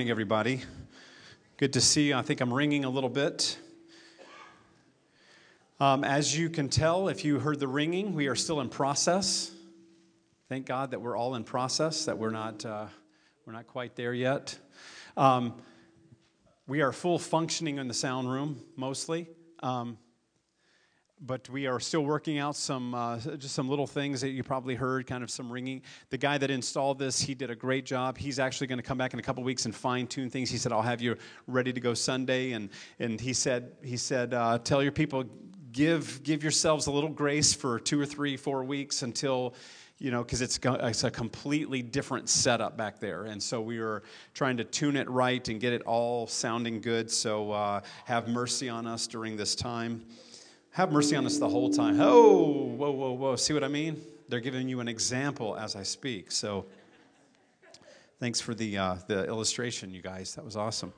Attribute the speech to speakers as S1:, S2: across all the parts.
S1: morning, everybody. Good to see you. I think I'm ringing a little bit. Um, as you can tell, if you heard the ringing, we are still in process. Thank God that we're all in process, that we're not, uh, we're not quite there yet. Um, we are full functioning in the sound room, mostly. Um, but we are still working out some uh, just some little things that you probably heard kind of some ringing the guy that installed this he did a great job he's actually going to come back in a couple weeks and fine tune things he said i'll have you ready to go sunday and and he said he said uh, tell your people give give yourselves a little grace for two or three four weeks until you know, because it's, it's a completely different setup back there. And so we were trying to tune it right and get it all sounding good. So uh, have mercy on us during this time. Have mercy on us the whole time. Oh, whoa, whoa, whoa. See what I mean? They're giving you an example as I speak. So thanks for the, uh, the illustration, you guys. That was awesome.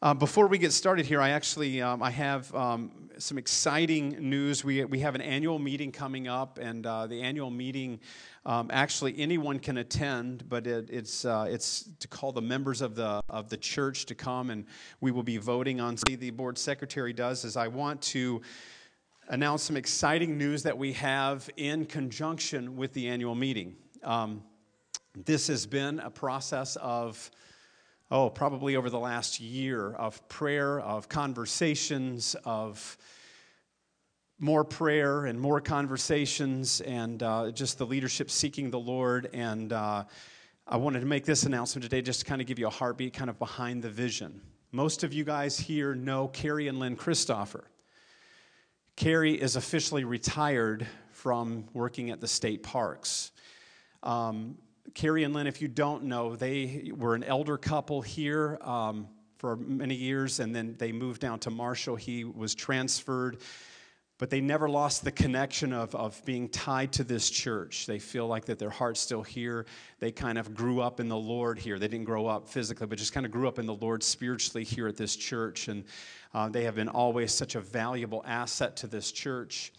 S1: Uh, before we get started here, I actually um, I have um, some exciting news. We, we have an annual meeting coming up, and uh, the annual meeting um, actually anyone can attend, but it, it's uh, it's to call the members of the of the church to come, and we will be voting on. See the board secretary does is I want to announce some exciting news that we have in conjunction with the annual meeting. Um, this has been a process of oh, probably over the last year of prayer, of conversations, of more prayer and more conversations, and uh, just the leadership seeking the Lord. And uh, I wanted to make this announcement today just to kind of give you a heartbeat kind of behind the vision. Most of you guys here know Carrie and Lynn Christopher. Carrie is officially retired from working at the state parks. Um, Carrie and Lynn, if you don't know, they were an elder couple here um, for many years, and then they moved down to Marshall. He was transferred, but they never lost the connection of, of being tied to this church. They feel like that their heart's still here. They kind of grew up in the Lord here. They didn't grow up physically, but just kind of grew up in the Lord spiritually here at this church, and uh, they have been always such a valuable asset to this church.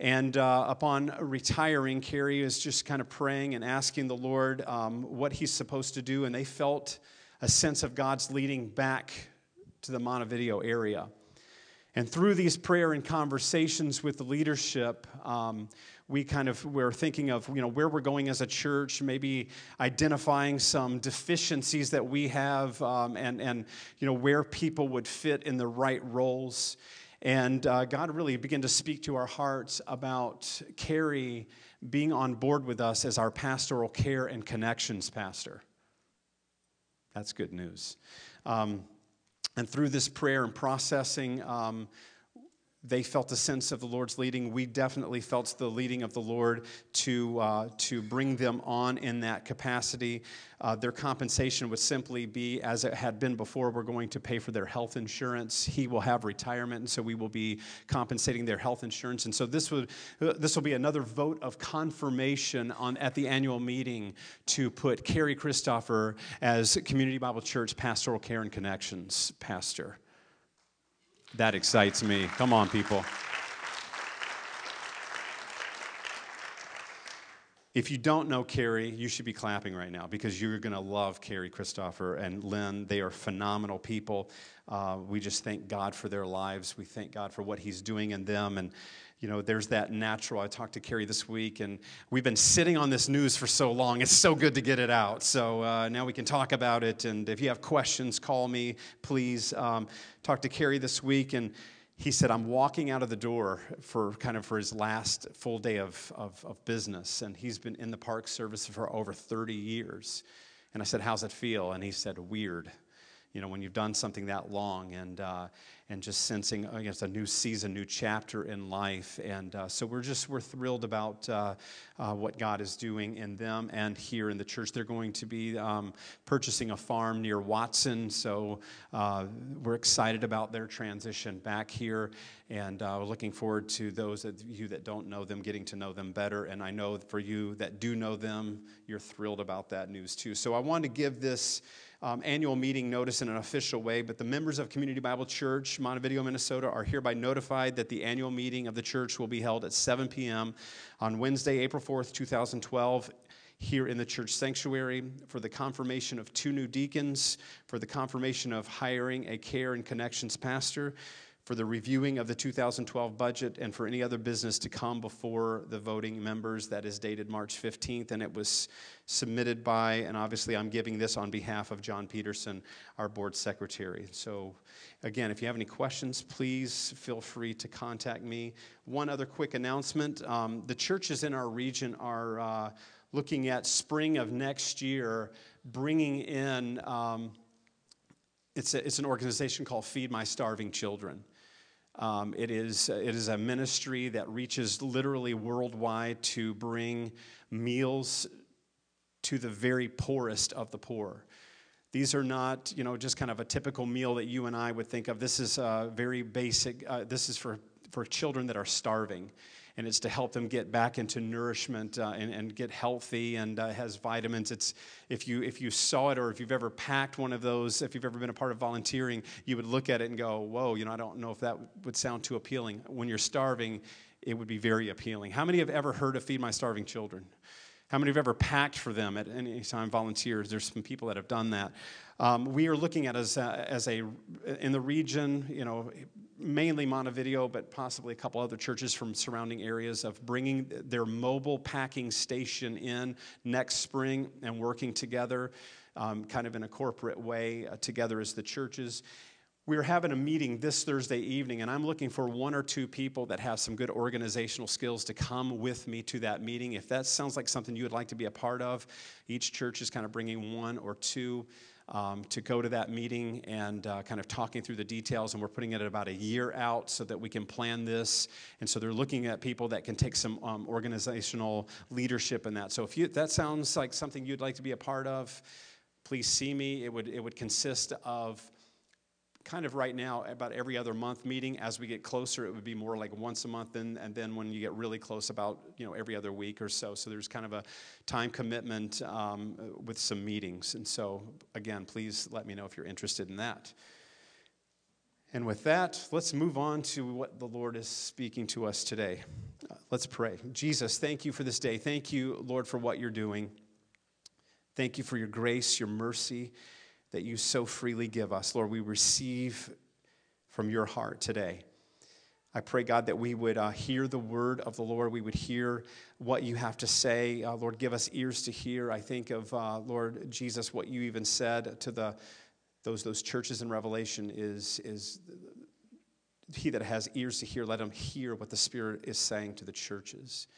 S1: And uh, upon retiring, Carrie is just kind of praying and asking the Lord um, what he's supposed to do. And they felt a sense of God's leading back to the Montevideo area. And through these prayer and conversations with the leadership, um, we kind of were thinking of you know where we're going as a church, maybe identifying some deficiencies that we have, um, and and you know where people would fit in the right roles. And uh, God really began to speak to our hearts about Carrie being on board with us as our pastoral care and connections pastor. That's good news. Um, and through this prayer and processing, um, they felt a sense of the Lord's leading. We definitely felt the leading of the Lord to, uh, to bring them on in that capacity. Uh, their compensation would simply be, as it had been before, we're going to pay for their health insurance. He will have retirement, and so we will be compensating their health insurance. And so this, would, uh, this will be another vote of confirmation on, at the annual meeting to put Carrie Christopher as Community Bible Church Pastoral Care and Connections Pastor. That excites me. Come on, people. If you don't know Carrie, you should be clapping right now because you're going to love Carrie Christopher and Lynn. They are phenomenal people. Uh, we just thank God for their lives. We thank God for what He's doing in them. And you know, there's that natural. I talked to Carrie this week, and we've been sitting on this news for so long. It's so good to get it out. So uh, now we can talk about it. And if you have questions, call me, please. Um, talk to Carrie this week, and he said, I'm walking out of the door for kind of for his last full day of, of, of business. And he's been in the park service for over 30 years. And I said, How's it feel? And he said, Weird you know, when you've done something that long and, uh, and just sensing I guess, a new season, new chapter in life. And uh, so we're just, we're thrilled about uh, uh, what God is doing in them and here in the church. They're going to be um, purchasing a farm near Watson. So uh, we're excited about their transition back here. And uh, we're looking forward to those of you that don't know them getting to know them better. And I know for you that do know them, you're thrilled about that news too. So I want to give this um, annual meeting notice in an official way, but the members of Community Bible Church, Montevideo, Minnesota, are hereby notified that the annual meeting of the church will be held at 7 p.m. on Wednesday, April 4th, 2012, here in the church sanctuary, for the confirmation of two new deacons, for the confirmation of hiring a care and connections pastor, for the reviewing of the 2012 budget and for any other business to come before the voting members. That is dated March 15th, and it was submitted by, and obviously I'm giving this on behalf of John Peterson, our board secretary. So, again, if you have any questions, please feel free to contact me. One other quick announcement um, the churches in our region are uh, looking at spring of next year bringing in. Um, it's, a, it's an organization called Feed My Starving Children. Um, it, is, it is a ministry that reaches literally worldwide to bring meals to the very poorest of the poor. These are not, you know, just kind of a typical meal that you and I would think of. This is uh, very basic. Uh, this is for, for children that are starving and it's to help them get back into nourishment uh, and, and, get healthy and uh, has vitamins. It's if you if you saw it or if you've ever packed one of those, if you've ever been a part of volunteering, you would look at it and go, "Whoa, you know, I don't know if that would sound too appealing." When you're starving, it would be very appealing. How many have ever heard of Feed My Starving Children? How many have ever packed for them at any time? Volunteers. There's some people that have done that. Um, we are looking at as a, as a in the region, you know, mainly Montevideo, but possibly a couple other churches from surrounding areas of bringing their mobile packing station in next spring and working together, um, kind of in a corporate way uh, together as the churches. We are having a meeting this Thursday evening, and I'm looking for one or two people that have some good organizational skills to come with me to that meeting. If that sounds like something you would like to be a part of, each church is kind of bringing one or two um, to go to that meeting and uh, kind of talking through the details. And we're putting it about a year out so that we can plan this. And so they're looking at people that can take some um, organizational leadership in that. So if you, that sounds like something you'd like to be a part of, please see me. It would, it would consist of kind of right now about every other month meeting. As we get closer, it would be more like once a month, and, and then when you get really close, about you know every other week or so. So there's kind of a time commitment um, with some meetings. And so again, please let me know if you're interested in that. And with that, let's move on to what the Lord is speaking to us today. Let's pray. Jesus, thank you for this day. Thank you, Lord, for what you're doing. Thank you for your grace, your mercy that you so freely give us. Lord, we receive from your heart today. I pray, God, that we would uh, hear the word of the Lord. We would hear what you have to say. Uh, Lord, give us ears to hear. I think of, uh, Lord Jesus, what you even said to the, those, those churches in Revelation is, is he that has ears to hear, let him hear what the Spirit is saying to the churches.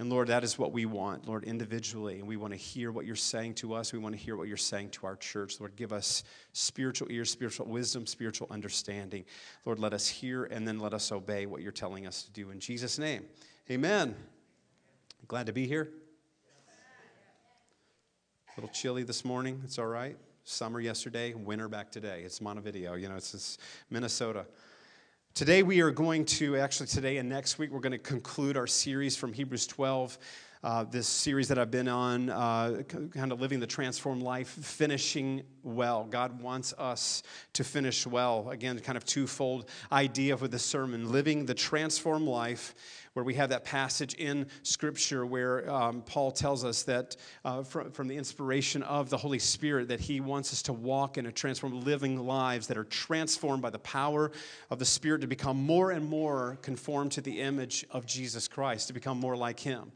S1: And Lord, that is what we want, Lord, individually. And we want to hear what you're saying to us. We want to hear what you're saying to our church. Lord, give us spiritual ears, spiritual wisdom, spiritual understanding. Lord, let us hear and then let us obey what you're telling us to do. In Jesus' name, amen. Glad to be here. A little chilly this morning. It's all right. Summer yesterday, winter back today. It's Montevideo. You know, it's, it's Minnesota. Today, we are going to, actually, today and next week, we're going to conclude our series from Hebrews 12. Uh, this series that I've been on, uh, kind of living the transformed life, finishing well. God wants us to finish well. Again, kind of twofold idea with the sermon living the transformed life where we have that passage in Scripture where um, Paul tells us that uh, from, from the inspiration of the Holy Spirit that he wants us to walk in a transformed living lives that are transformed by the power of the Spirit to become more and more conformed to the image of Jesus Christ, to become more like him.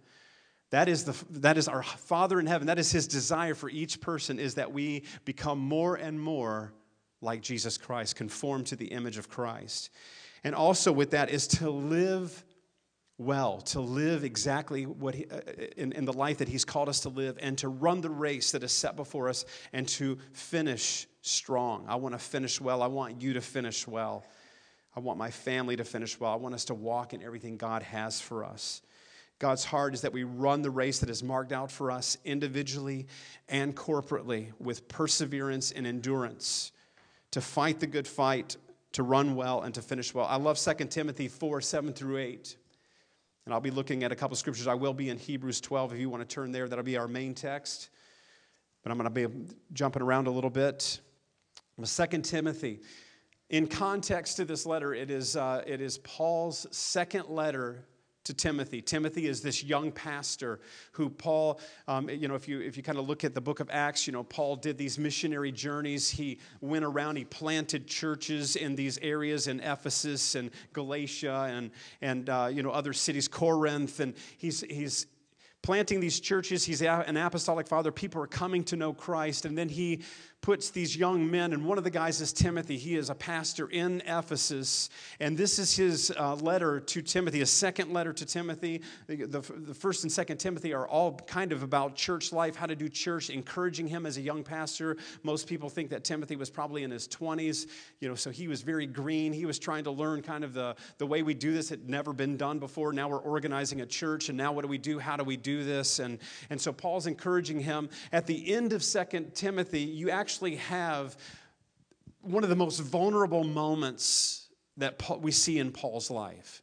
S1: That is, the, that is our Father in heaven. That is his desire for each person is that we become more and more like Jesus Christ, conform to the image of Christ. And also with that is to live well, to live exactly what he, uh, in, in the life that He's called us to live, and to run the race that is set before us, and to finish strong. I want to finish well. I want you to finish well. I want my family to finish well. I want us to walk in everything God has for us. God's heart is that we run the race that is marked out for us individually and corporately with perseverance and endurance to fight the good fight, to run well, and to finish well. I love 2 Timothy 4 7 through 8. And I'll be looking at a couple scriptures. I will be in Hebrews 12 if you want to turn there. That'll be our main text. But I'm going to be jumping around a little bit. 2 Timothy. In context to this letter, it is, uh, it is Paul's second letter to Timothy. Timothy is this young pastor who Paul, um, you know, if you if you kind of look at the book of Acts, you know, Paul did these missionary journeys. He went around, he planted churches in these areas in Ephesus and Galatia and and uh, you know other cities, Corinth, and he's he's planting these churches. He's an apostolic father. People are coming to know Christ, and then he puts these young men, and one of the guys is Timothy. He is a pastor in Ephesus, and this is his uh, letter to Timothy, a second letter to Timothy. The, the, the, first and second Timothy are all kind of about church life, how to do church, encouraging him as a young pastor. Most people think that Timothy was probably in his 20s, you know, so he was very green. He was trying to learn kind of the, the way we do this. Had never been done before. Now we're organizing a church, and now what do we do? How do we do this? And, and so Paul's encouraging him. At the end of second Timothy, you actually actually have one of the most vulnerable moments that we see in Paul's life.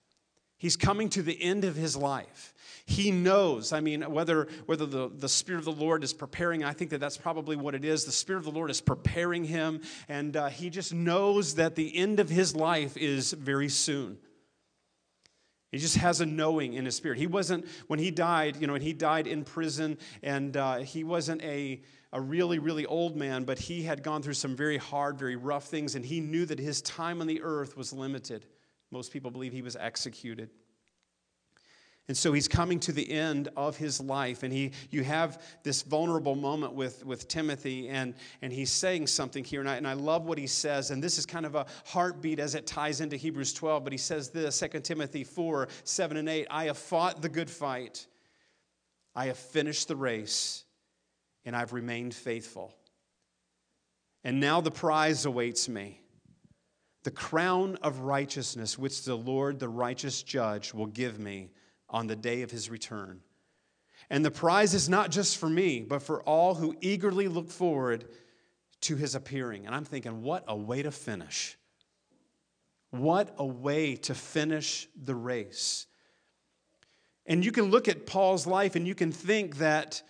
S1: He's coming to the end of his life. He knows, I mean, whether, whether the, the Spirit of the Lord is preparing, I think that that's probably what it is. The Spirit of the Lord is preparing him, and uh, he just knows that the end of his life is very soon. He just has a knowing in his spirit. He wasn't, when he died, you know, and he died in prison, and uh, he wasn't a, a really, really old man, but he had gone through some very hard, very rough things, and he knew that his time on the earth was limited. Most people believe he was executed. And so he's coming to the end of his life, and he, you have this vulnerable moment with, with Timothy, and, and he's saying something here, and I, and I love what he says, and this is kind of a heartbeat as it ties into Hebrews 12, but he says this 2 Timothy 4 7 and 8 I have fought the good fight, I have finished the race and I've remained faithful. And now the prize awaits me the crown of righteousness, which the Lord, the righteous judge, will give me on the day of his return. And the prize is not just for me, but for all who eagerly look forward to his appearing. And I'm thinking, what a way to finish! What a way to finish the race. And you can look at Paul's life and you can think that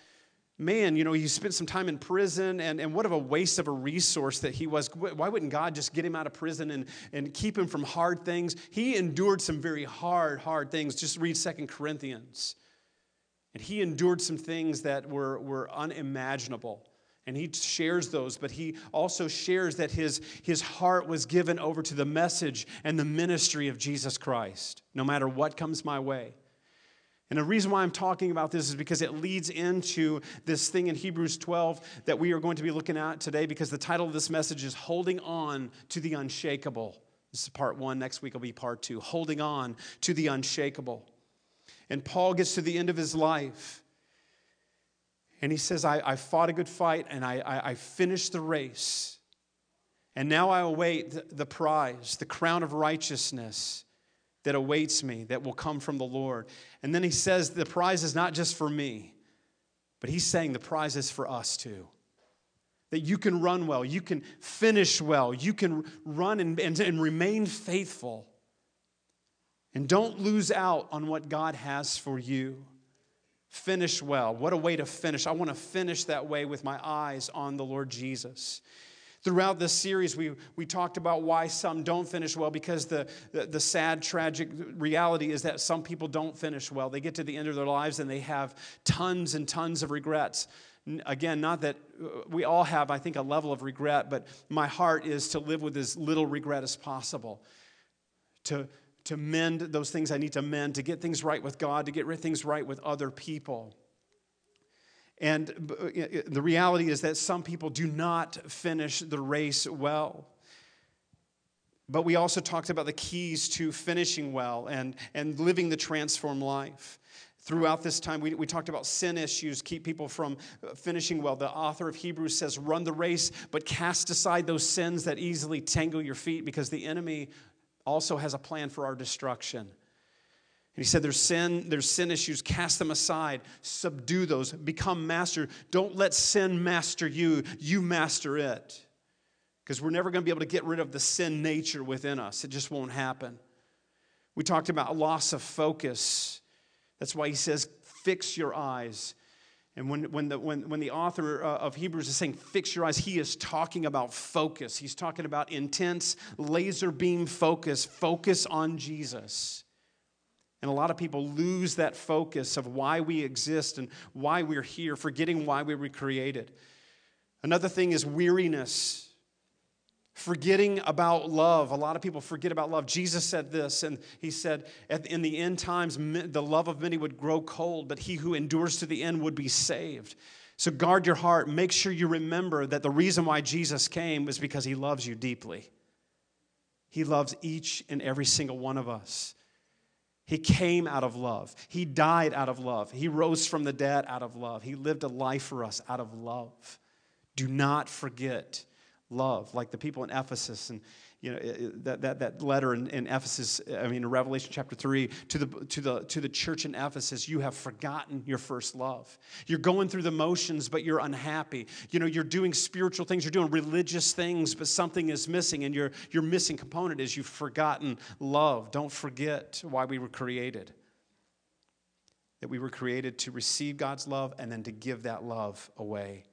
S1: man, you know, he spent some time in prison, and, and what of a waste of a resource that he was. Why wouldn't God just get him out of prison and, and keep him from hard things? He endured some very hard, hard things. Just read Second Corinthians. And he endured some things that were, were unimaginable. And he shares those, but he also shares that his, his heart was given over to the message and the ministry of Jesus Christ, no matter what comes my way. And the reason why I'm talking about this is because it leads into this thing in Hebrews 12 that we are going to be looking at today because the title of this message is Holding On to the Unshakable. This is part one. Next week will be part two Holding On to the Unshakable. And Paul gets to the end of his life and he says, I, I fought a good fight and I, I, I finished the race. And now I await the, the prize, the crown of righteousness that awaits me that will come from the Lord. And then he says the prize is not just for me, but he's saying the prize is for us too. That you can run well, you can finish well, you can run and, and, and remain faithful. And don't lose out on what God has for you. Finish well. What a way to finish. I want to finish that way with my eyes on the Lord Jesus. Throughout this series, we, we talked about why some don't finish well because the, the, the, sad, tragic reality is that some people don't finish well. They get to the end of their lives and they have tons and tons of regrets. Again, not that uh, we all have, I think, a level of regret, but my heart is to live with as little regret as possible. To, to mend those things I need to mend, to get things right with God, to get things right with other people. And uh, the reality is that some people do not finish the race well. But we also talked about the keys to finishing well and, and living the transformed life. Throughout this time, we, we talked about sin issues, keep people from uh, finishing well. The author of Hebrews says, Run the race, but cast aside those sins that easily tangle your feet because the enemy also has a plan for our destruction. He said, There's sin, there's sin issues, cast them aside, subdue those, become master. Don't let sin master you, you master it. Because we're never going to be able to get rid of the sin nature within us, it just won't happen. We talked about loss of focus. That's why he says, Fix your eyes. And when, when, the, when, when the author uh, of Hebrews is saying, fix your eyes, he is talking about focus. He's talking about intense laser beam focus, focus on Jesus. And a lot of people lose that focus of why we exist and why we're here, forgetting why we were created. Another thing is weariness, forgetting about love. A lot of people forget about love. Jesus said this, and he said, In the end times, the love of many would grow cold, but he who endures to the end would be saved. So guard your heart. Make sure you remember that the reason why Jesus came was because he loves you deeply. He loves each and every single one of us. He came out of love. He died out of love. He rose from the dead out of love. He lived a life for us out of love. Do not forget love, like the people in Ephesus and you know that, that, that letter in, in ephesus i mean in revelation chapter 3 to the, to, the, to the church in ephesus you have forgotten your first love. You're going through the motions but you're unhappy. You know you're doing spiritual things you're doing religious things but something is missing and your, your missing component is you've forgotten love. Don't forget why we were created. That we were created to receive god's love and then to give that love away.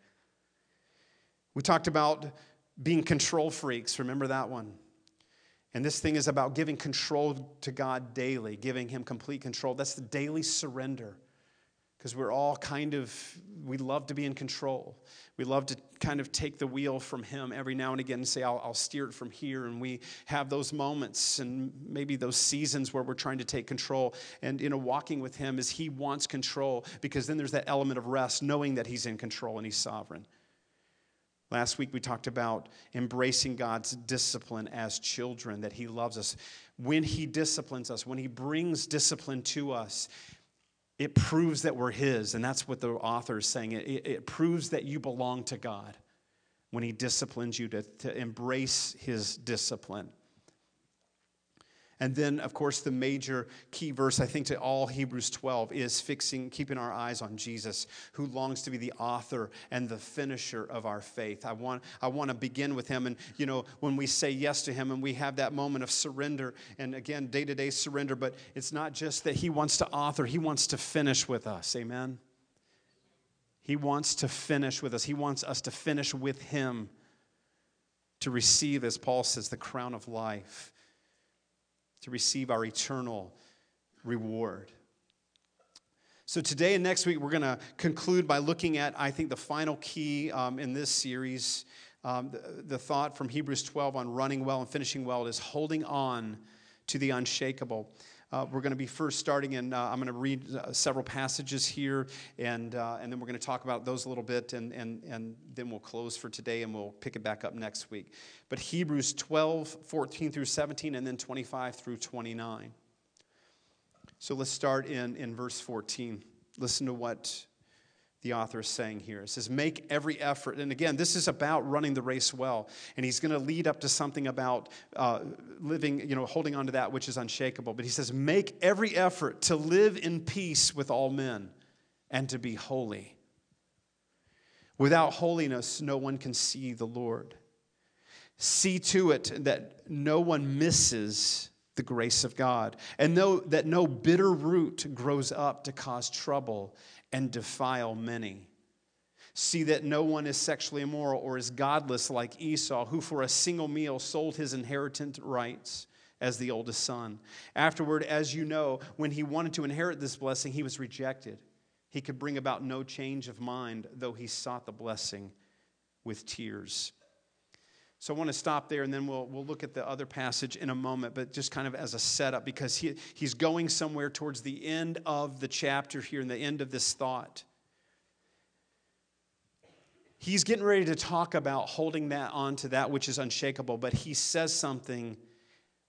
S1: We talked about being control freaks. Remember that one? And this thing is about giving control to God daily, giving Him complete control. That's the daily surrender. Because we're all kind of, we love to be in control. We love to kind of take the wheel from Him every now and again and say, I'll, I'll steer it from here. And we have those moments and maybe those seasons where we're trying to take control. And, you know, walking with Him is He wants control because then there's that element of rest, knowing that He's in control and He's sovereign. Last week we talked about embracing God's discipline as children, that He loves us. When He disciplines us, when He brings discipline to us, it proves that we're His. And that's what the author is saying. It, it, it proves that you belong to God when He disciplines you to, to embrace His discipline. And then, of course, the major key verse, I think, to all Hebrews 12 is fixing, keeping our eyes on Jesus, who longs to be the author and the finisher of our faith. I want, I want to begin with him. And, you know, when we say yes to him and we have that moment of surrender, and again, day to day surrender, but it's not just that he wants to author, he wants to finish with us. Amen? He wants to finish with us, he wants us to finish with him to receive, as Paul says, the crown of life to receive our eternal reward. So, today and next week, we're going to conclude by looking at, I think, the final key um, in this series. Um, the, the thought from Hebrews 12 on running well and finishing well is holding on to the unshakable. Uh, we're going to be first starting in, uh, I'm going to read uh, several passages here, and, uh, and then we're going to talk about those a little bit, and, and, and then we'll close for today and we'll pick it back up next week. But Hebrews 12, 14 through 17, and then 25 through 29. So let's start in, in verse 14. Listen to what the author is saying here. It says, Make every effort. And again, this is about running the race well. And he's going to lead up to something about uh, living, you know, holding on to that which is unshakable. But he says, Make every effort to live in peace with all men and to be holy. Without holiness, no one can see the Lord. See to it that no one misses the grace of God, and that no bitter root grows up to cause trouble and defile many. See that no one is sexually immoral or is godless like Esau, who for a single meal sold his inheritance rights as the oldest son. Afterward, as you know, when he wanted to inherit this blessing, he was rejected. He could bring about no change of mind, though he sought the blessing with tears. So I want to stop there and then we'll, we'll look at the other passage in a moment, but just kind of as a setup because he, he's going somewhere towards the end of the chapter here and the end of this thought. He's getting ready to talk about holding that on to that which is unshakable, but he says something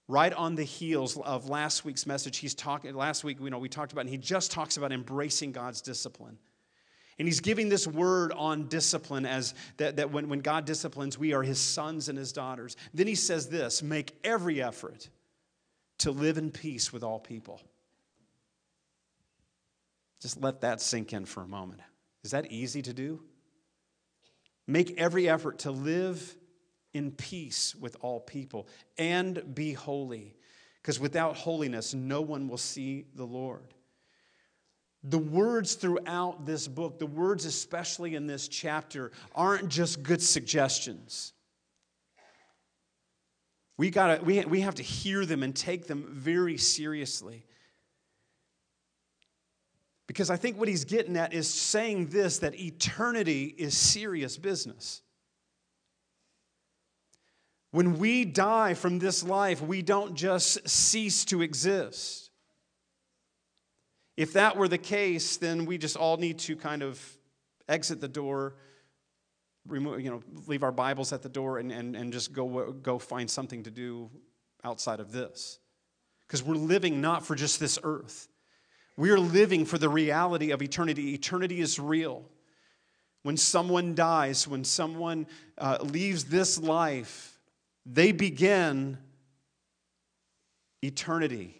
S1: right on the heels of last week's message. He's talking last week, you know, we talked about, and he just talks about embracing God's discipline. And he's giving this word on discipline as that, that when, when God disciplines, we are his sons and his daughters. Then he says this make every effort to live in peace with all people. Just let that sink in for a moment. Is that easy to do? Make every effort to live in peace with all people and be holy, because without holiness, no one will see the Lord. The words throughout this book, the words especially in this chapter, aren't just good suggestions. We, gotta, we, we have to hear them and take them very seriously. Because I think what he's getting at is saying this that eternity is serious business. When we die from this life, we don't just cease to exist. If that were the case, then we just all need to kind of exit the door, remove, you know, leave our Bibles at the door, and, and, and just go, go find something to do outside of this. Because we're living not for just this earth, we are living for the reality of eternity. Eternity is real. When someone dies, when someone uh, leaves this life, they begin eternity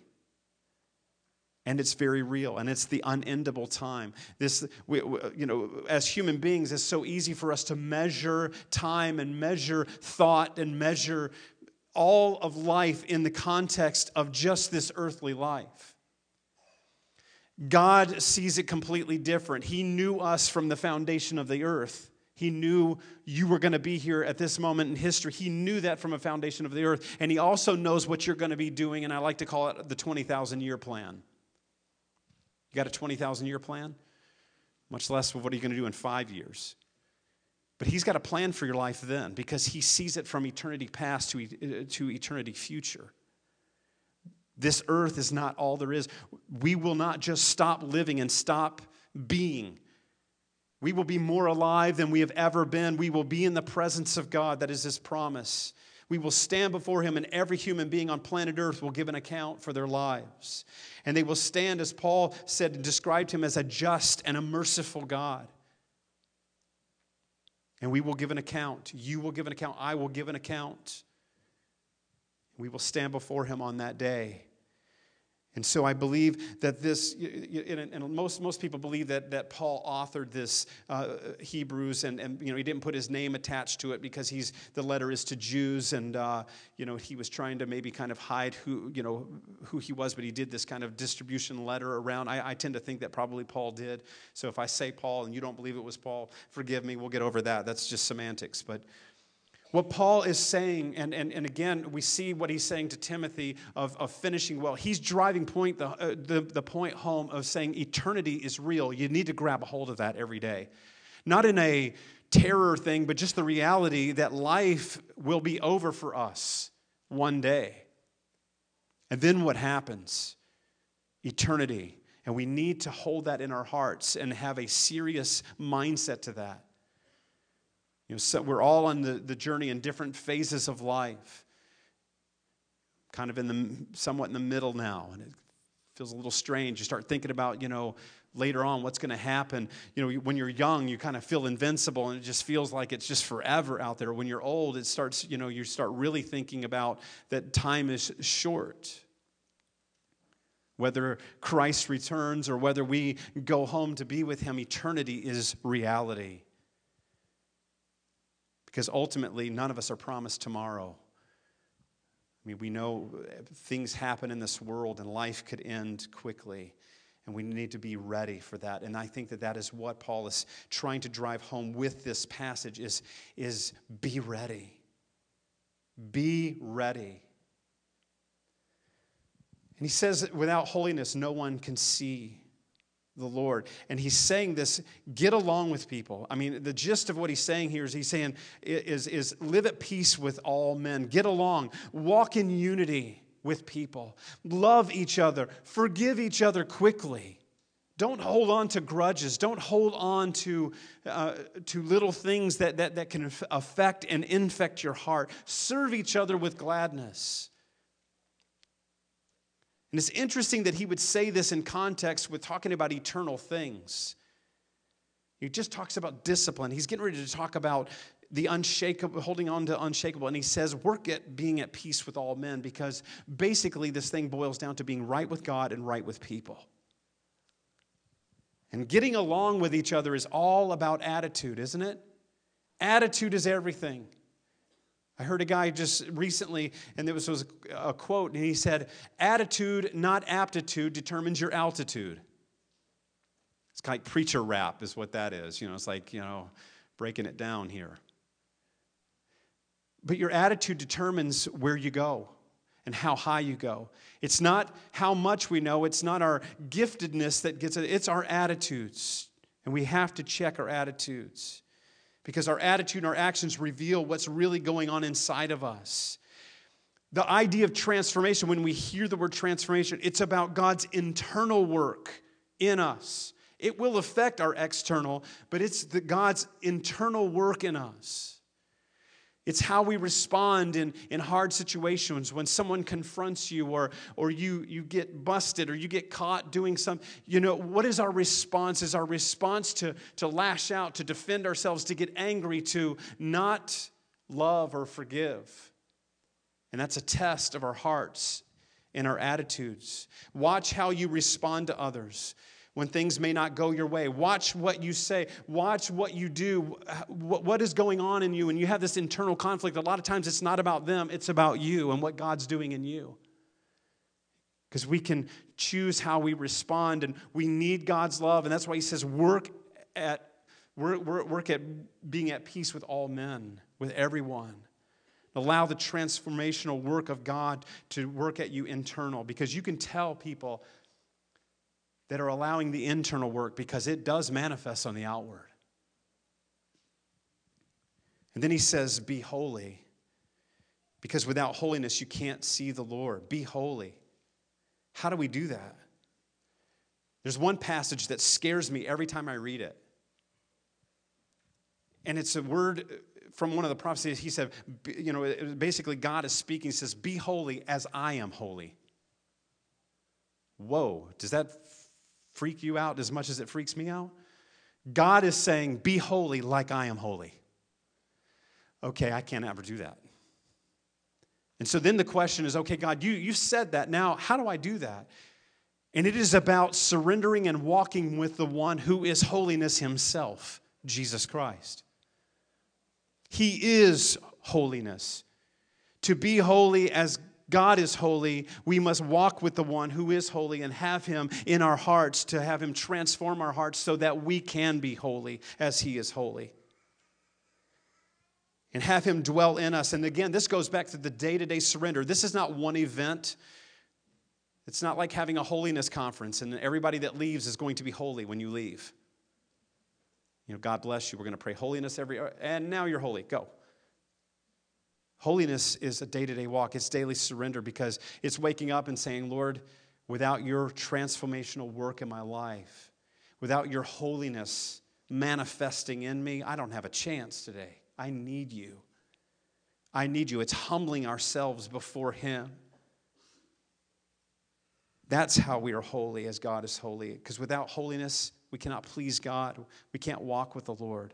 S1: and it's very real and it's the unendable time this we, we, you know as human beings it's so easy for us to measure time and measure thought and measure all of life in the context of just this earthly life god sees it completely different he knew us from the foundation of the earth he knew you were going to be here at this moment in history. He knew that from a foundation of the earth. And He also knows what you're going to be doing, and I like to call it the 20,000 year plan. You got a 20,000 year plan? Much less what are you going to do in five years? But He's got a plan for your life then because He sees it from eternity past to, to eternity future. This earth is not all there is. We will not just stop living and stop being we will be more alive than we have ever been. We will be in the presence of God. That is His promise. We will stand before Him, and every human being on planet Earth will give an account for their lives. And they will stand, as Paul said, and described Him as a just and a merciful God. And we will give an account. You will give an account. I will give an account. We will stand before Him on that day. And so I believe that this, and most, most people believe that, that Paul authored this uh, Hebrews, and, and you know, he didn't put his name attached to it because he's, the letter is to Jews, and uh, you know, he was trying to maybe kind of hide who, you know, who he was, but he did this kind of distribution letter around. I, I tend to think that probably Paul did. So if I say Paul and you don't believe it was Paul, forgive me, we'll get over that. That's just semantics. But what Paul is saying, and, and, and again, we see what he's saying to Timothy of, of finishing well. He's driving point the, uh, the, the point home of saying eternity is real. You need to grab a hold of that every day. Not in a terror thing, but just the reality that life will be over for us one day. And then what happens? Eternity. And we need to hold that in our hearts and have a serious mindset to that. You know, so we're all on the, the journey in different phases of life. Kind of in the somewhat in the middle now, and it feels a little strange. You start thinking about, you know, later on what's going to happen. You know, when you're young, you kind of feel invincible, and it just feels like it's just forever out there. When you're old, it starts, you know, you start really thinking about that time is short whether Christ returns or whether we go home to be with Him, eternity is reality. Because ultimately, none of us are promised tomorrow. I mean, we know things happen in this world and life could end quickly, and we need to be ready for that. And I think that that is what Paul is trying to drive home with this passage is, is be ready. Be ready. And he says, without holiness, no one can see the Lord. And he's saying this get along with people. I mean, the gist of what he's saying here is he's saying, is, is live at peace with all men, get along, walk in unity with people, love each other, forgive each other quickly. Don't hold on to grudges. Don't hold on to, uh, to little things that, that, that can affect and infect your heart. Serve each other with gladness. And it's interesting that he would say this in context with talking about eternal things. He just talks about discipline. He's getting ready to talk about the unshakable, holding on to unshakable. And he says, work at being at peace with all men because basically this thing boils down to being right with God and right with people. And getting along with each other is all about attitude, isn't it? Attitude is everything. I heard a guy just recently, and there was, was a quote, and he said, Attitude, not aptitude, determines your altitude. It's kind of like preacher rap, is what that is. You know, it's like, you know, breaking it down here. But your attitude determines where you go. and how high you go. It's not how much we know, it's not our giftedness that gets it, it's our attitudes. And we have to check our attitudes because our attitude and our actions reveal what's really going on inside of us. The idea of transformation, when we hear the word transformation, it's about God's internal work in us. It will affect our external, but it's the God's internal work in us. It's how we respond in, in hard situations when someone confronts you or, or you, you get busted or you get caught doing something. You know, what is our response? Is our response to, to lash out, to defend ourselves, to get angry, to not love or forgive? And that's a test of our hearts and our attitudes. Watch how you respond to others when things may not go your way. Watch what you say. Watch what you do. What is going on in you? And you have this internal conflict. A lot of times it's not about them, it's about you and what God's doing in you. Because we can choose how we respond, and we need God's love. And that's why He says, work at, work, work at being at peace with all men, with everyone. Allow the transformational work of God to work at you internal because you can tell people that are allowing the internal work because it does manifest on the outward. And then he says, Be holy. Because without holiness, you can't see the Lord. Be holy. How do we do that? There's one passage that scares me every time I read it. And it's a word from one of the prophecies, he said, you know, basically God is speaking, he says, Be holy as I am holy. Whoa, does that freak you out as much as it freaks me out? God is saying, Be holy like I am holy. Okay, I can't ever do that. And so then the question is okay, God, you, you said that. Now, how do I do that? And it is about surrendering and walking with the one who is holiness himself, Jesus Christ. He is holiness. To be holy as God is holy, we must walk with the one who is holy and have him in our hearts to have him transform our hearts so that we can be holy as he is holy. And have him dwell in us. And again, this goes back to the day to day surrender. This is not one event. It's not like having a holiness conference and everybody that leaves is going to be holy when you leave. You know, God bless you. We're going to pray holiness every, and now you're holy. Go. Holiness is a day to day walk, it's daily surrender because it's waking up and saying, Lord, without your transformational work in my life, without your holiness manifesting in me, I don't have a chance today. I need you. I need you. It's humbling ourselves before Him. That's how we are holy as God is holy. Because without holiness, we cannot please God. We can't walk with the Lord.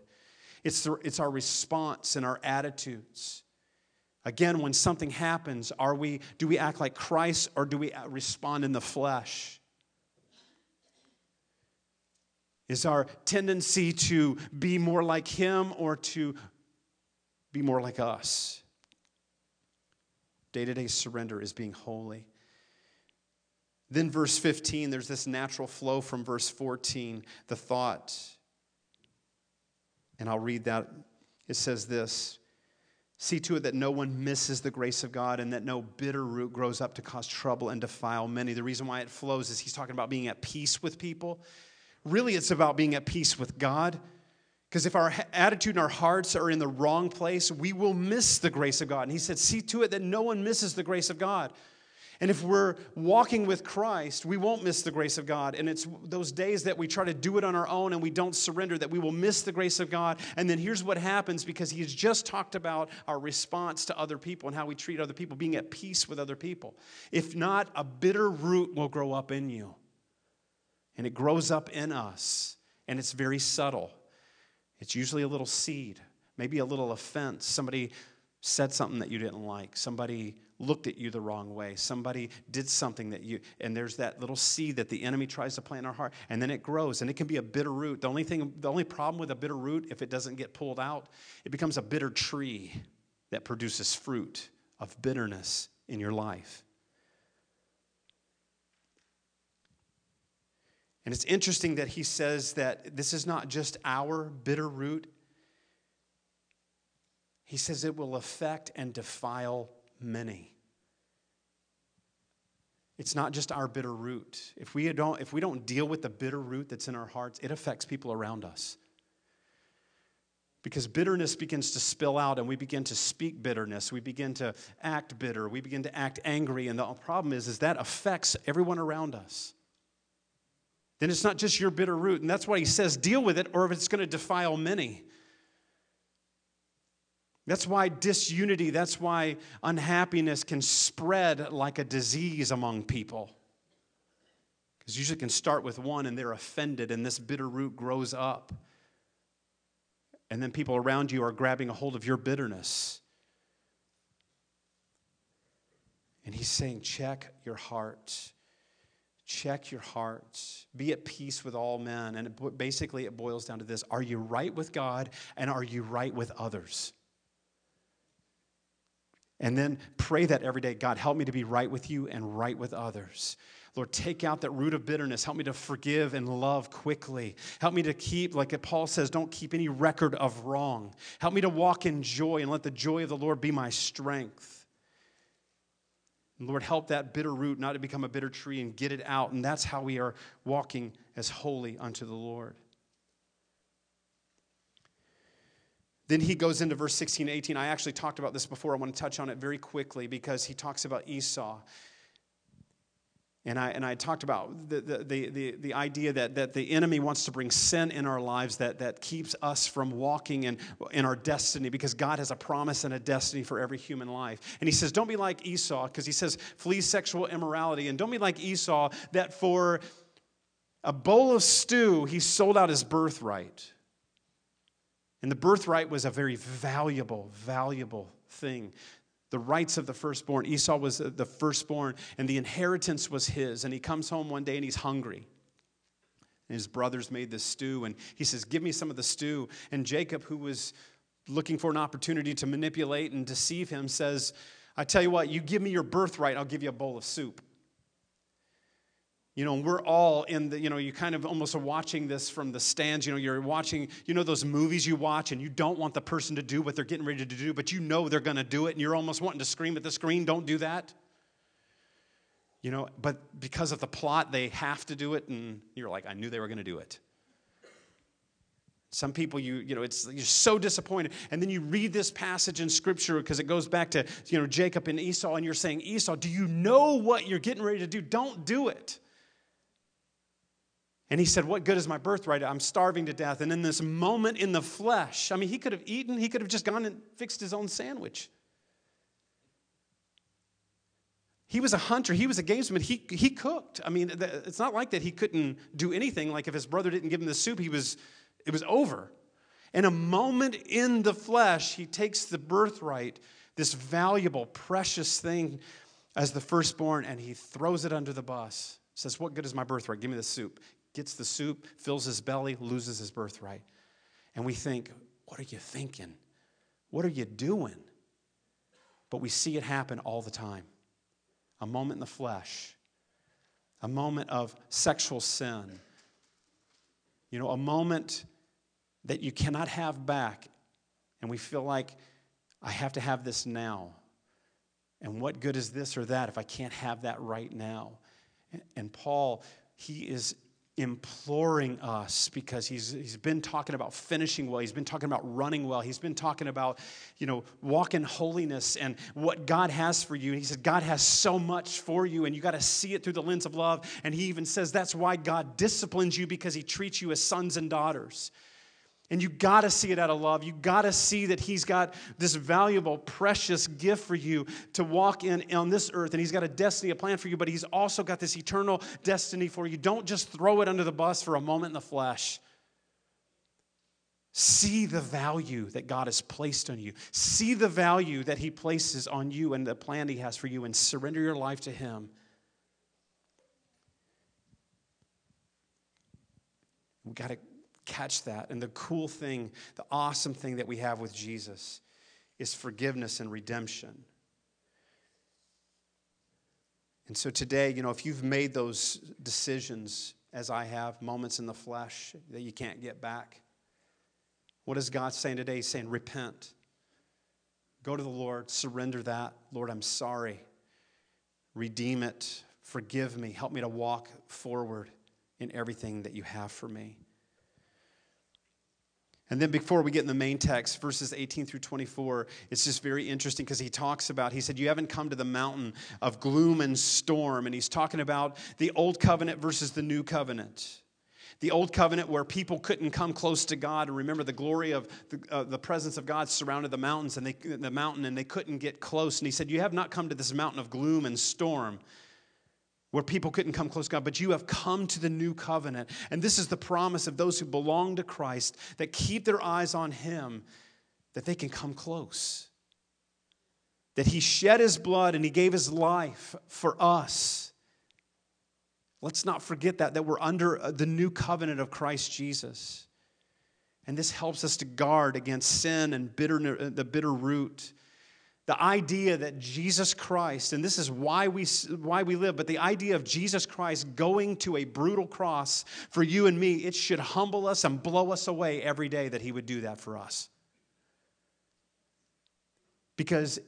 S1: It's, the, it's our response and our attitudes. Again, when something happens, are we, do we act like Christ or do we respond in the flesh? Is our tendency to be more like Him or to be more like us? Day to day surrender is being holy. Then, verse 15, there's this natural flow from verse 14, the thought. And I'll read that. It says this See to it that no one misses the grace of God and that no bitter root grows up to cause trouble and defile many. The reason why it flows is he's talking about being at peace with people. Really, it's about being at peace with God. Because if our attitude and our hearts are in the wrong place, we will miss the grace of God. And he said, See to it that no one misses the grace of God. And if we're walking with Christ, we won't miss the grace of God. And it's those days that we try to do it on our own and we don't surrender that we will miss the grace of God. And then here's what happens because he has just talked about our response to other people and how we treat other people, being at peace with other people. If not, a bitter root will grow up in you. And it grows up in us, and it's very subtle. It's usually a little seed, maybe a little offense. Somebody said something that you didn't like. Somebody looked at you the wrong way. Somebody did something that you, and there's that little seed that the enemy tries to plant in our heart, and then it grows, and it can be a bitter root. The only thing, the only problem with a bitter root, if it doesn't get pulled out, it becomes a bitter tree that produces fruit of bitterness in your life. And it's interesting that he says that this is not just our bitter root. He says it will affect and defile many. It's not just our bitter root. If we don't, if we don't deal with the bitter root that's in our hearts, it affects people around us. Because bitterness begins to spill out and we begin to speak bitterness. We begin to act bitter. We begin to act angry. And the problem is, is that affects everyone around us. Then it's not just your bitter root. And that's why he says, deal with it, or if it's going to defile many. That's why disunity, that's why unhappiness can spread like a disease among people. Because usually can start with one and they're offended, and this bitter root grows up. And then people around you are grabbing a hold of your bitterness. And he's saying, check your heart. Check your heart. Be at peace with all men. And it, basically, it boils down to this Are you right with God and are you right with others? And then pray that every day God, help me to be right with you and right with others. Lord, take out that root of bitterness. Help me to forgive and love quickly. Help me to keep, like Paul says, don't keep any record of wrong. Help me to walk in joy and let the joy of the Lord be my strength. Lord, help that bitter root not to become a bitter tree and get it out. And that's how we are walking as holy unto the Lord. Then he goes into verse 16 18. I actually talked about this before. I want to touch on it very quickly because he talks about Esau. And I, and I talked about the, the, the, the, idea that, that the enemy wants to bring sin in our lives that, that keeps us from walking in, in our destiny because God has a promise and a destiny for every human life. And he says, Don't be like Esau, because he says, Flee sexual immorality. And don't be like Esau, that for a bowl of stew, he sold out his birthright. And the birthright was a very valuable, valuable thing. The rights of the firstborn. Esau was the firstborn, and the inheritance was his. And he comes home one day and he's hungry. And his brothers made this stew, and he says, Give me some of the stew. And Jacob, who was looking for an opportunity to manipulate and deceive him, says, I tell you what, you give me your birthright, I'll give you a bowl of soup. You know, we're all in the, you know, you kind of almost are watching this from the stands. You know, you're watching, you know, those movies you watch and you don't want the person to do what they're getting ready to do, but you know they're going to do it and you're almost wanting to scream at the screen, don't do that. You know, but because of the plot, they have to do it and you're like, I knew they were going to do it. Some people, you, you know, it's, you're so disappointed. And then you read this passage in Scripture because it goes back to, you know, Jacob and Esau, and you're saying, Esau, do you know what you're getting ready to do? Don't do it. And he said, What good is my birthright? I'm starving to death. And in this moment in the flesh, I mean, he could have eaten, he could have just gone and fixed his own sandwich. He was a hunter, he was a gamesman, he, he cooked. I mean, it's not like that he couldn't do anything. Like if his brother didn't give him the soup, he was, it was over. In a moment in the flesh, he takes the birthright, this valuable, precious thing as the firstborn, and he throws it under the bus. Says, What good is my birthright? Give me the soup gets the soup, fills his belly, loses his birthright. And we think, what are you thinking? What are you doing? But we see it happen all the time. A moment in the flesh, a moment of sexual sin, you know, a moment that you cannot have back. And we feel like, I have to have this now. And what good is this or that if I can't have that right now? And Paul, he is imploring us because he's, he's been talking about finishing well. He's been talking about running well. He's been talking about you know walk in holiness and what god has for you. And he said god has so much for you and you got to see it through the lens of love. And he even says that's why god disciplines you because he treats you as sons and daughters and you got to see it out of love. You got to see that He's got this valuable, precious gift for you to walk in on this earth. And He's got a destiny, a plan for you, but He's also got this eternal destiny for you. Don't just throw it under the bus for a moment in the flesh. See the value that God has placed on you. See the value that He places on you and the plan He has for you, and surrender your life to Him. We got to catch that. And the cool thing, the awesome thing that we have with Jesus is forgiveness and redemption. And so today, you know, if you've made those decisions, as I have, moments in the flesh that you can't get back, what is God saying today? He's saying, repent. Go to the Lord, surrender that. Lord, I'm sorry. Redeem it, Forgive me. Help me to walk forward in everything that you have for me. And then before we get in the main text, verses 18 through 24, it's just very interesting because he talks about, he said, You haven't come to the mountain of gloom and storm. And he's talking about the old covenant versus the new covenant. The old covenant where people couldn't come close to God and remember the glory of the, uh, the presence of God surrounded the mountains and they, the mountain and they couldn't get close. And he said, You have not come to this mountain of gloom and storm where people couldn't come close to God, but you have come to the new covenant. And this is the promise of those who belong to Christ that keep their eyes on Him, that they can come close. That He shed His blood and He gave His life for us. Let's not forget that, that we're under uh, the new covenant of Christ Jesus. And this helps us to guard against sin and bitter, uh, the bitter root the idea that Jesus Christ, and this is why we, why we live, but the idea of Jesus Christ going to a brutal cross for you and me, it should humble us and blow us away every day that he would do that for us. Because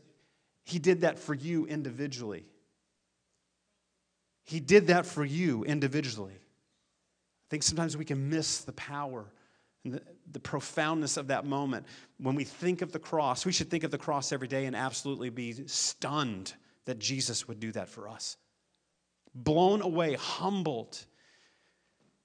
S1: he did that for you individually. He did that for you individually. I think sometimes we can miss the power and the, the profoundness of that moment. When we think of the cross, we should think of the cross every day and absolutely be stunned that Jesus would do that for us. Blown away, humbled.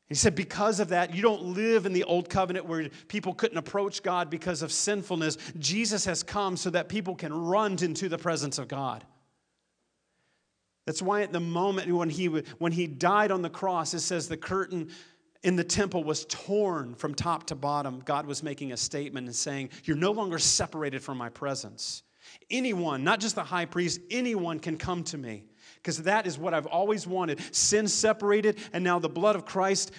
S1: He said, because of that, you don't live in the old covenant where people couldn't approach God because of sinfulness. Jesus has come so that people can run into the presence of God. That's why at the moment when he, when he died on the cross, it says the curtain in the temple was torn from top to bottom, God was making a statement and saying, You're no longer separated from my presence. Anyone, not just the high priest, anyone can come to me because that is what I've always wanted. Sin separated, and now the blood of Christ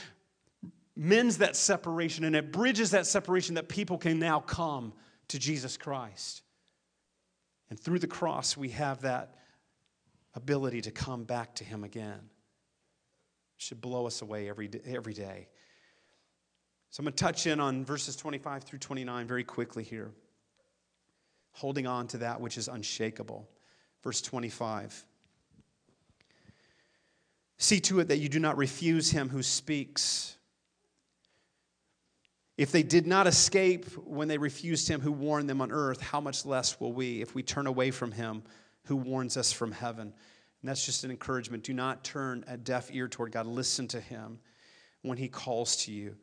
S1: mends that separation and it bridges that separation that people can now come to Jesus Christ. And through the cross, we have that ability to come back to Him again should blow us away every day, every day. So I'm going to touch in on verses 25 through 29 very quickly here. Holding on to that which is unshakable. Verse 25. See to it that you do not refuse him who speaks. If they did not escape when they refused him who warned them on earth, how much less will we if we turn away from him who warns us from heaven? And that's just an encouragement. Do not turn a deaf ear toward God. Listen to him when he calls to you.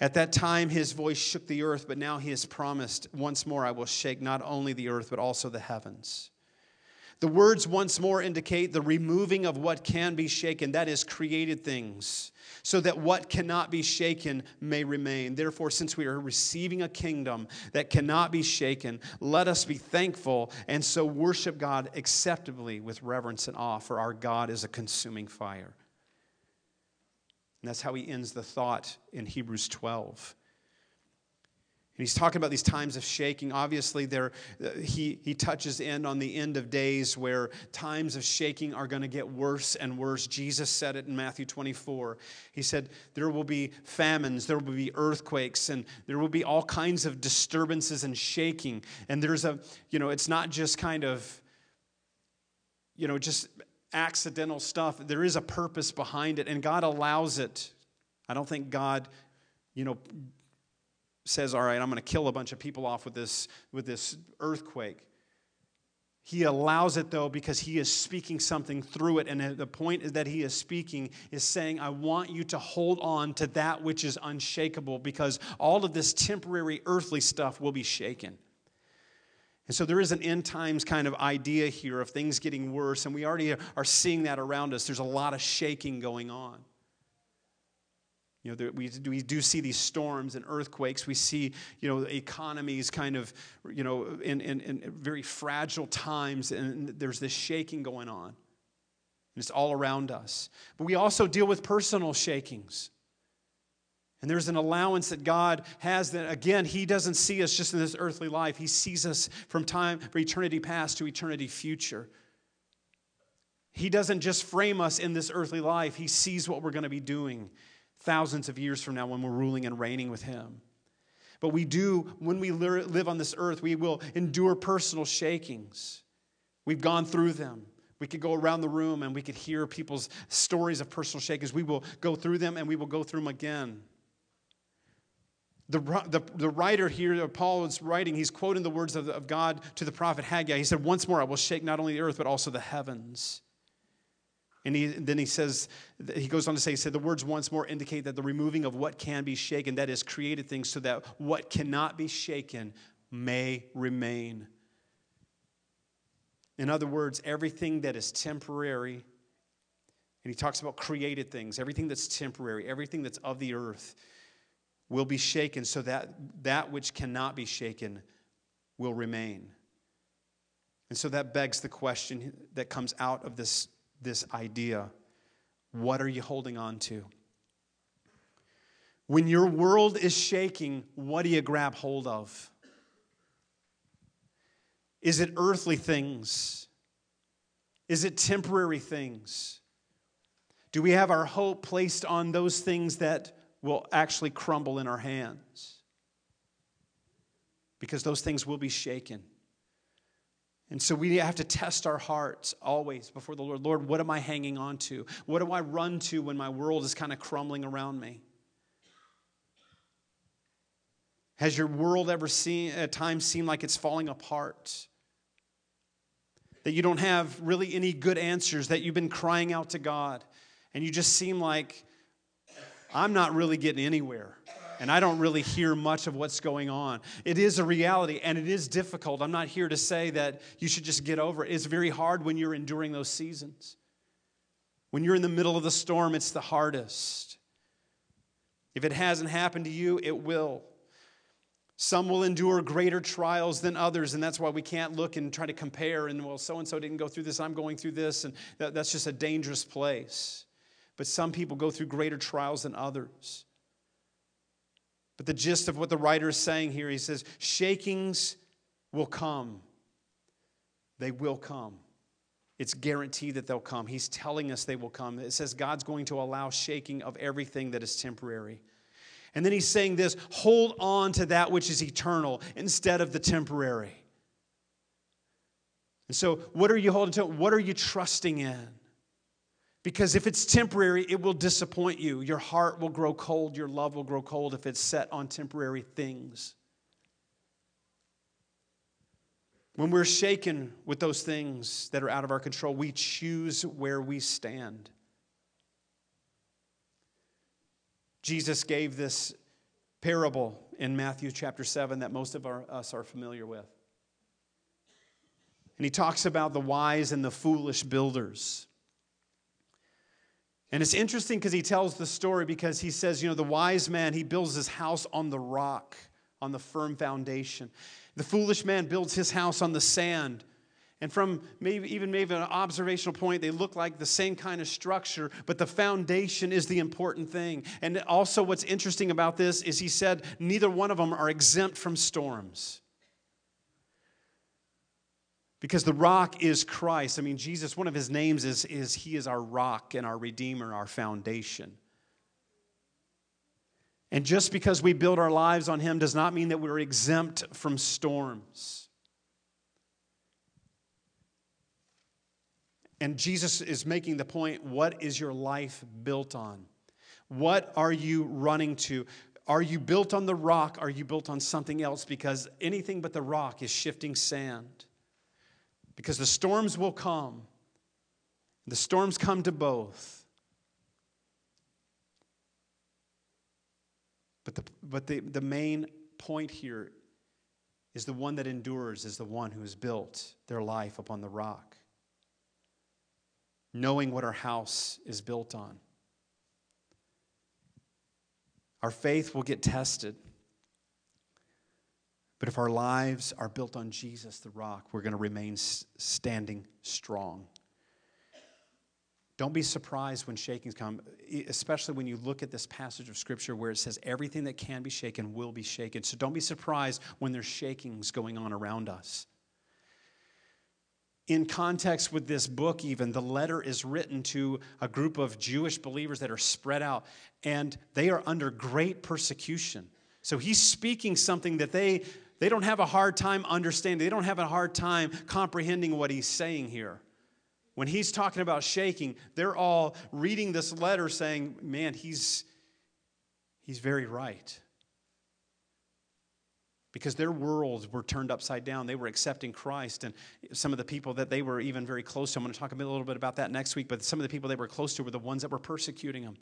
S1: At that time, his voice shook the earth, but now he has promised, Once more I will shake not only the earth, but also the heavens. The words once more indicate the removing of what can be shaken, that is, created things so that what cannot be shaken may remain. Therefore, since we are receiving a kingdom that cannot be shaken, let us be thankful and so worship God acceptably with reverence and awe, for our God is a consuming fire. And that's how he ends the thought in Hebrews 12. He's talking about these times of shaking. Obviously, there, uh, he, he touches in on the end of days where times of shaking are going to get worse and worse. Jesus said it in Matthew 24. He said, There will be famines, there will be earthquakes, and there will be all kinds of disturbances and shaking. And there's a, you know, it's not just kind of, you know, just accidental stuff. There is a purpose behind it, and God allows it. I don't think God, you know, says, All right, I'm going to kill a bunch of people off with this, with this earthquake. He allows it though because he is speaking something through it. And the point that he is speaking is saying, I want you to hold on to that which is unshakable because all of this temporary earthly stuff will be shaken. And so there is an end times kind of idea here of things getting worse. And we already are seeing that around us. There's a lot of shaking going on. You know, we, we do see these storms and earthquakes. We see, you know, economies kind of, you know, in, in, in very fragile times, and there's this shaking going on. And it's all around us. But we also deal with personal shakings. And there's an allowance that God has that, again, He doesn't see us just in this earthly life. He sees us from time, from eternity past to eternity future. He doesn't just frame us in this earthly life, He sees what we're going to be doing thousands of years from now when we're ruling and reigning with Him. But we do, when we live on this earth, we will endure personal shakings. We've gone through them. We could go around the room and we could hear people's stories of personal shakings. We will go through them and we will go through them again. The, the, the writer here, Paul is writing, he's quoting the words of, of God to the prophet Haggai. He said, Once more I will shake not only the earth, but also the heavens. And he, then he says, he goes on to say, he said, the words once more indicate that the removing of what can be shaken, that is, created things, so that what cannot be shaken may remain. In other words, everything that is temporary, and he talks about created things, everything that's temporary, everything that's of the earth will be shaken so that that which cannot be shaken will remain. And so that begs the question that comes out of this, this idea what are you holding on to? When your world is shaking, what do you grab hold of? Is it earthly things? Is it temporary things? Do we have our hope placed on those things that will actually crumble in our hands? Because those things will be shaken. And so we have to test our hearts always before the Lord. Lord, what am I hanging on to? What do I run to when my world is kind of crumbling around me? Has your world ever seen at times seemed like it's falling apart? that you don't have really any good answers, that you've been crying out to God, and you just seem like, I'm not really getting anywhere. And I don't really hear much of what's going on. It is a reality and it is difficult. I'm not here to say that you should just get over it. It's very hard when you're enduring those seasons. When you're in the middle of the storm, it's the hardest. If it hasn't happened to you, it will. Some will endure greater trials than others, and that's why we can't look and try to compare and, well, so and so didn't go through this, I'm going through this, and that's just a dangerous place. But some people go through greater trials than others. But the gist of what the writer is saying here, he says, shakings will come. They will come. It's guaranteed that they'll come. He's telling us they will come. It says God's going to allow shaking of everything that is temporary. And then he's saying this hold on to that which is eternal instead of the temporary. And so, what are you holding to? What are you trusting in? Because if it's temporary, it will disappoint you. Your heart will grow cold, your love will grow cold if it's set on temporary things. When we're shaken with those things that are out of our control, we choose where we stand. Jesus gave this parable in Matthew chapter 7 that most of our, us are familiar with. And he talks about the wise and the foolish builders. And it's interesting because he tells the story because he says, you know, the wise man, he builds his house on the rock, on the firm foundation. The foolish man builds his house on the sand. And from maybe even maybe an observational point, they look like the same kind of structure, but the foundation is the important thing. And also, what's interesting about this is he said neither one of them are exempt from storms. Because the rock is Christ. I mean, Jesus, one of his names is, is He is our rock and our Redeemer, our foundation. And just because we build our lives on Him does not mean that we're exempt from storms. And Jesus is making the point what is your life built on? What are you running to? Are you built on the rock? Are you built on something else? Because anything but the rock is shifting sand. Because the storms will come. The storms come to both. But the, but the, the main point here is the one that endures is the one who has built their life upon the rock knowing what our house is built on. Our faith will get tested. But if our lives are built on Jesus, the rock, we're going to remain standing strong. Don't be surprised when shakings come, especially when you look at this passage of Scripture where it says everything that can be shaken will be shaken. So don't be surprised when there's shakings going on around us in context with this book, even, the letter is written to a group of Jewish believers that are spread out, and they are under great persecution. So he's speaking something that they, they don't have a hard time understanding, they don't have a hard time comprehending what he's saying here. when he's talking about shaking, they're all reading this letter saying, man, he's, he's very right. Because their worlds were turned upside down. They were accepting Christ. And some of the people that they were even very close to, I'm going to talk a little bit about that next week, but some of the people they were close to were the ones that were persecuting them,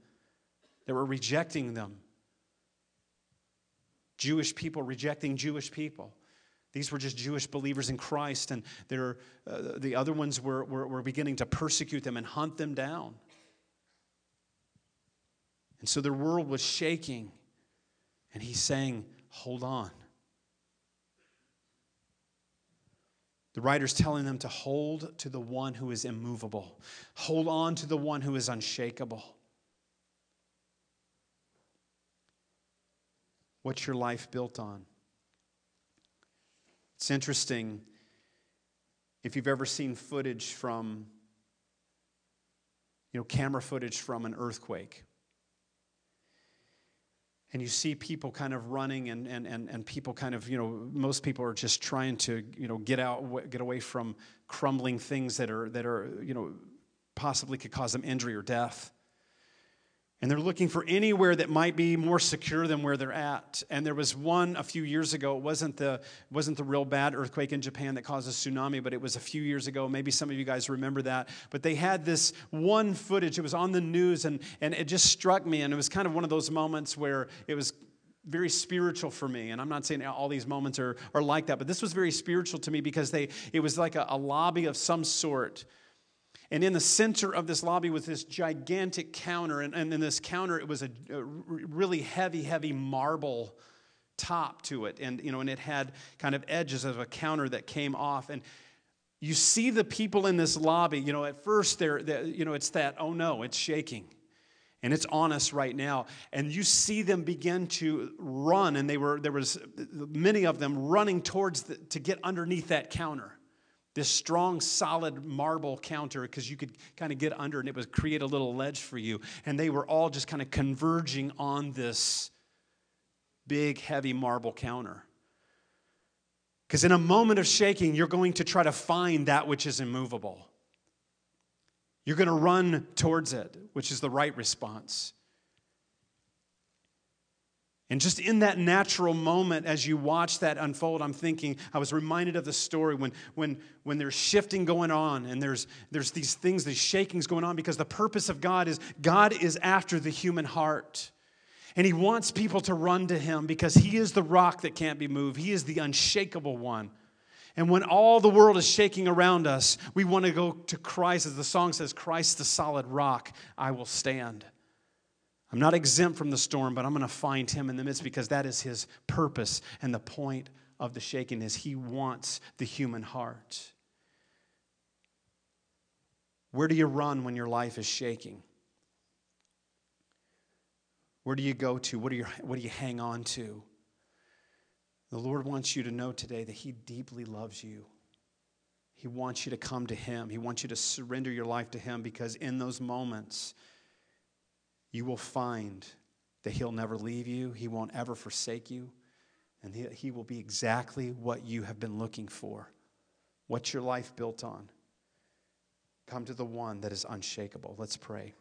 S1: that were rejecting them. Jewish people rejecting Jewish people. These were just Jewish believers in Christ, and uh, the other ones were, were, were beginning to persecute them and hunt them down. And so their world was shaking, and he's saying, Hold on. The writer's telling them to hold to the one who is immovable, hold on to the one who is unshakable. What's your life built on? It's interesting if you've ever seen footage from, you know, camera footage from an earthquake. And you see people kind of running and, and, and, and people kind of, you know, most people are just trying to, you know, get out, get away from crumbling things that are, that are, you know, possibly could cause them injury or death. And they're looking for anywhere that might be more secure than where they're at. And there was one a few years ago. It wasn't the, wasn't the real bad earthquake in Japan that caused a tsunami, but it was a few years ago. Maybe some of you guys remember that. But they had this one footage. It was on the news, and, and it just struck me. And it was kind of one of those moments where it was very spiritual for me. And I'm not saying all these moments are, are like that, but this was very spiritual to me because they, it was like a, a lobby of some sort and in the center of this lobby was this gigantic counter. And, and in this counter, it was a, a really heavy, heavy marble top to it. And, you know, and it had kind of edges of a counter that came off. And you see the people in this lobby, you know, at first they're, they're you know, it's that, oh no, it's shaking and it's on us right now and you see them begin to run and they were there was many of them running towards the, to get underneath that counter this strong, solid marble counter because you could kind of get under and it would create a little ledge for you. And they were all just kind of converging on this big, heavy marble counter. Because in a moment of shaking, you're going to try to find that which is immovable. You're going to run towards it, which is the right response. And just in that natural moment, as you watch that unfold, I'm thinking, I was reminded of the story when, when, when there's shifting going on and there's, there's these things, these shakings going on, because the purpose of God is God is after the human heart. And He wants people to run to Him because He is the rock that can't be moved, He is the unshakable one. And when all the world is shaking around us, we want to go to Christ, as the song says, Christ the solid rock, I will stand. I'm not exempt from the storm, but I'm going to find him in the midst because that is his purpose. And the point of the shaking is he wants the human heart. Where do you run when your life is shaking? Where do you go to? What do you, what do you hang on to? The Lord wants you to know today that He deeply loves you. He wants you to come to Him. He wants you to surrender your life to Him because in those moments, you will find that He'll never leave you, He won't ever forsake you, and He, he will be exactly what you have been looking for. What's your life built on? Come to the one that is unshakable. Let's pray.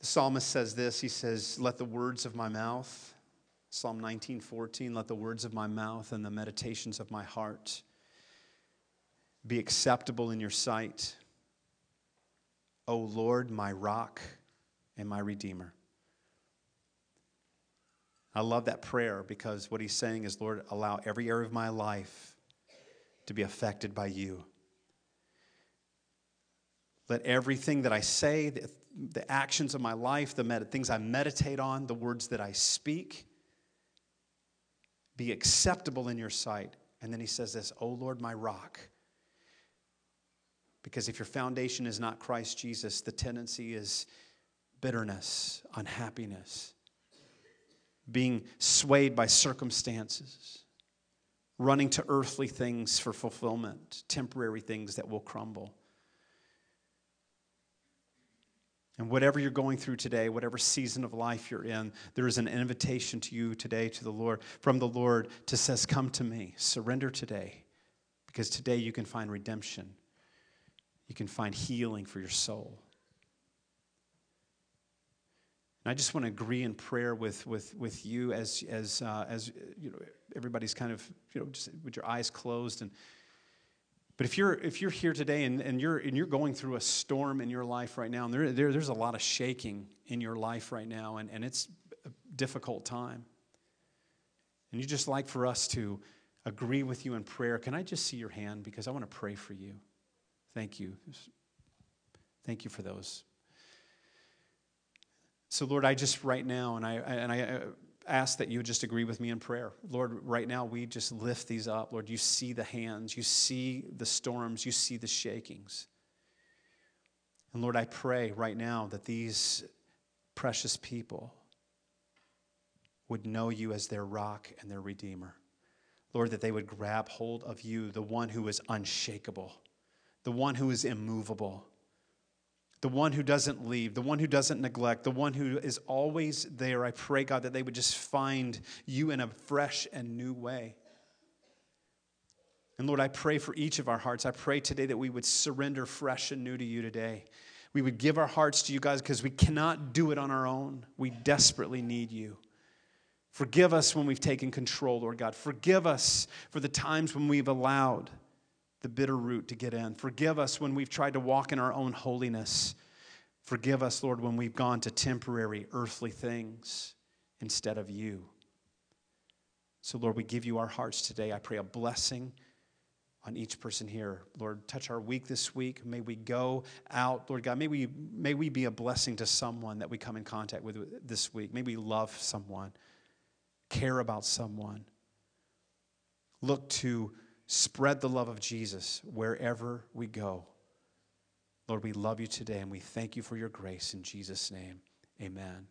S1: The psalmist says this He says, Let the words of my mouth, Psalm 19 14, let the words of my mouth and the meditations of my heart be acceptable in your sight. O Lord, my rock and my redeemer. I love that prayer because what he's saying is, Lord, allow every area of my life to be affected by you. Let everything that I say, the, the actions of my life, the med- things I meditate on, the words that I speak, be acceptable in your sight. And then he says this, O Lord, my rock because if your foundation is not Christ Jesus, the tendency is bitterness, unhappiness, being swayed by circumstances, running to earthly things for fulfillment, temporary things that will crumble. And whatever you're going through today, whatever season of life you're in, there is an invitation to you today to the Lord from the Lord to says, "Come to me, surrender today." because today you can find redemption, you can find healing for your soul. And I just want to agree in prayer with, with, with you as, as, uh, as you know, everybody's kind of, you know, just with your eyes closed. And, but if you're, if you're here today and, and, you're, and you're going through a storm in your life right now, and there, there, there's a lot of shaking in your life right now, and, and it's a difficult time, and you just like for us to agree with you in prayer, can I just see your hand? Because I want to pray for you. Thank you. Thank you for those. So, Lord, I just right now, and I, and I uh, ask that you just agree with me in prayer. Lord, right now, we just lift these up. Lord, you see the hands, you see the storms, you see the shakings. And Lord, I pray right now that these precious people would know you as their rock and their redeemer. Lord, that they would grab hold of you, the one who is unshakable, the one who is immovable the one who doesn't leave, the one who doesn't neglect, the one who is always there. I pray, God, that they would just find you in a fresh and new way. And Lord, I pray for each of our hearts. I pray today that we would surrender fresh and new to you today. We would give our hearts to you guys because we cannot do it on our own. We desperately need you. Forgive us when we've taken control, Lord God. Forgive us for the times when we've allowed the bitter root to get in. Forgive us when we've tried to walk in our own holiness. Forgive us, Lord, when we've gone to temporary earthly things instead of you. So, Lord, we give you our hearts today. I pray a blessing on each person here. Lord, touch our week this week. May we go out, Lord God, may we, may we be a blessing to someone that we come in contact with this week. May we love someone, care about someone, look to spread the love of Jesus wherever we go. Lord, we love you today and we thank you for your grace in Jesus' name. Amen.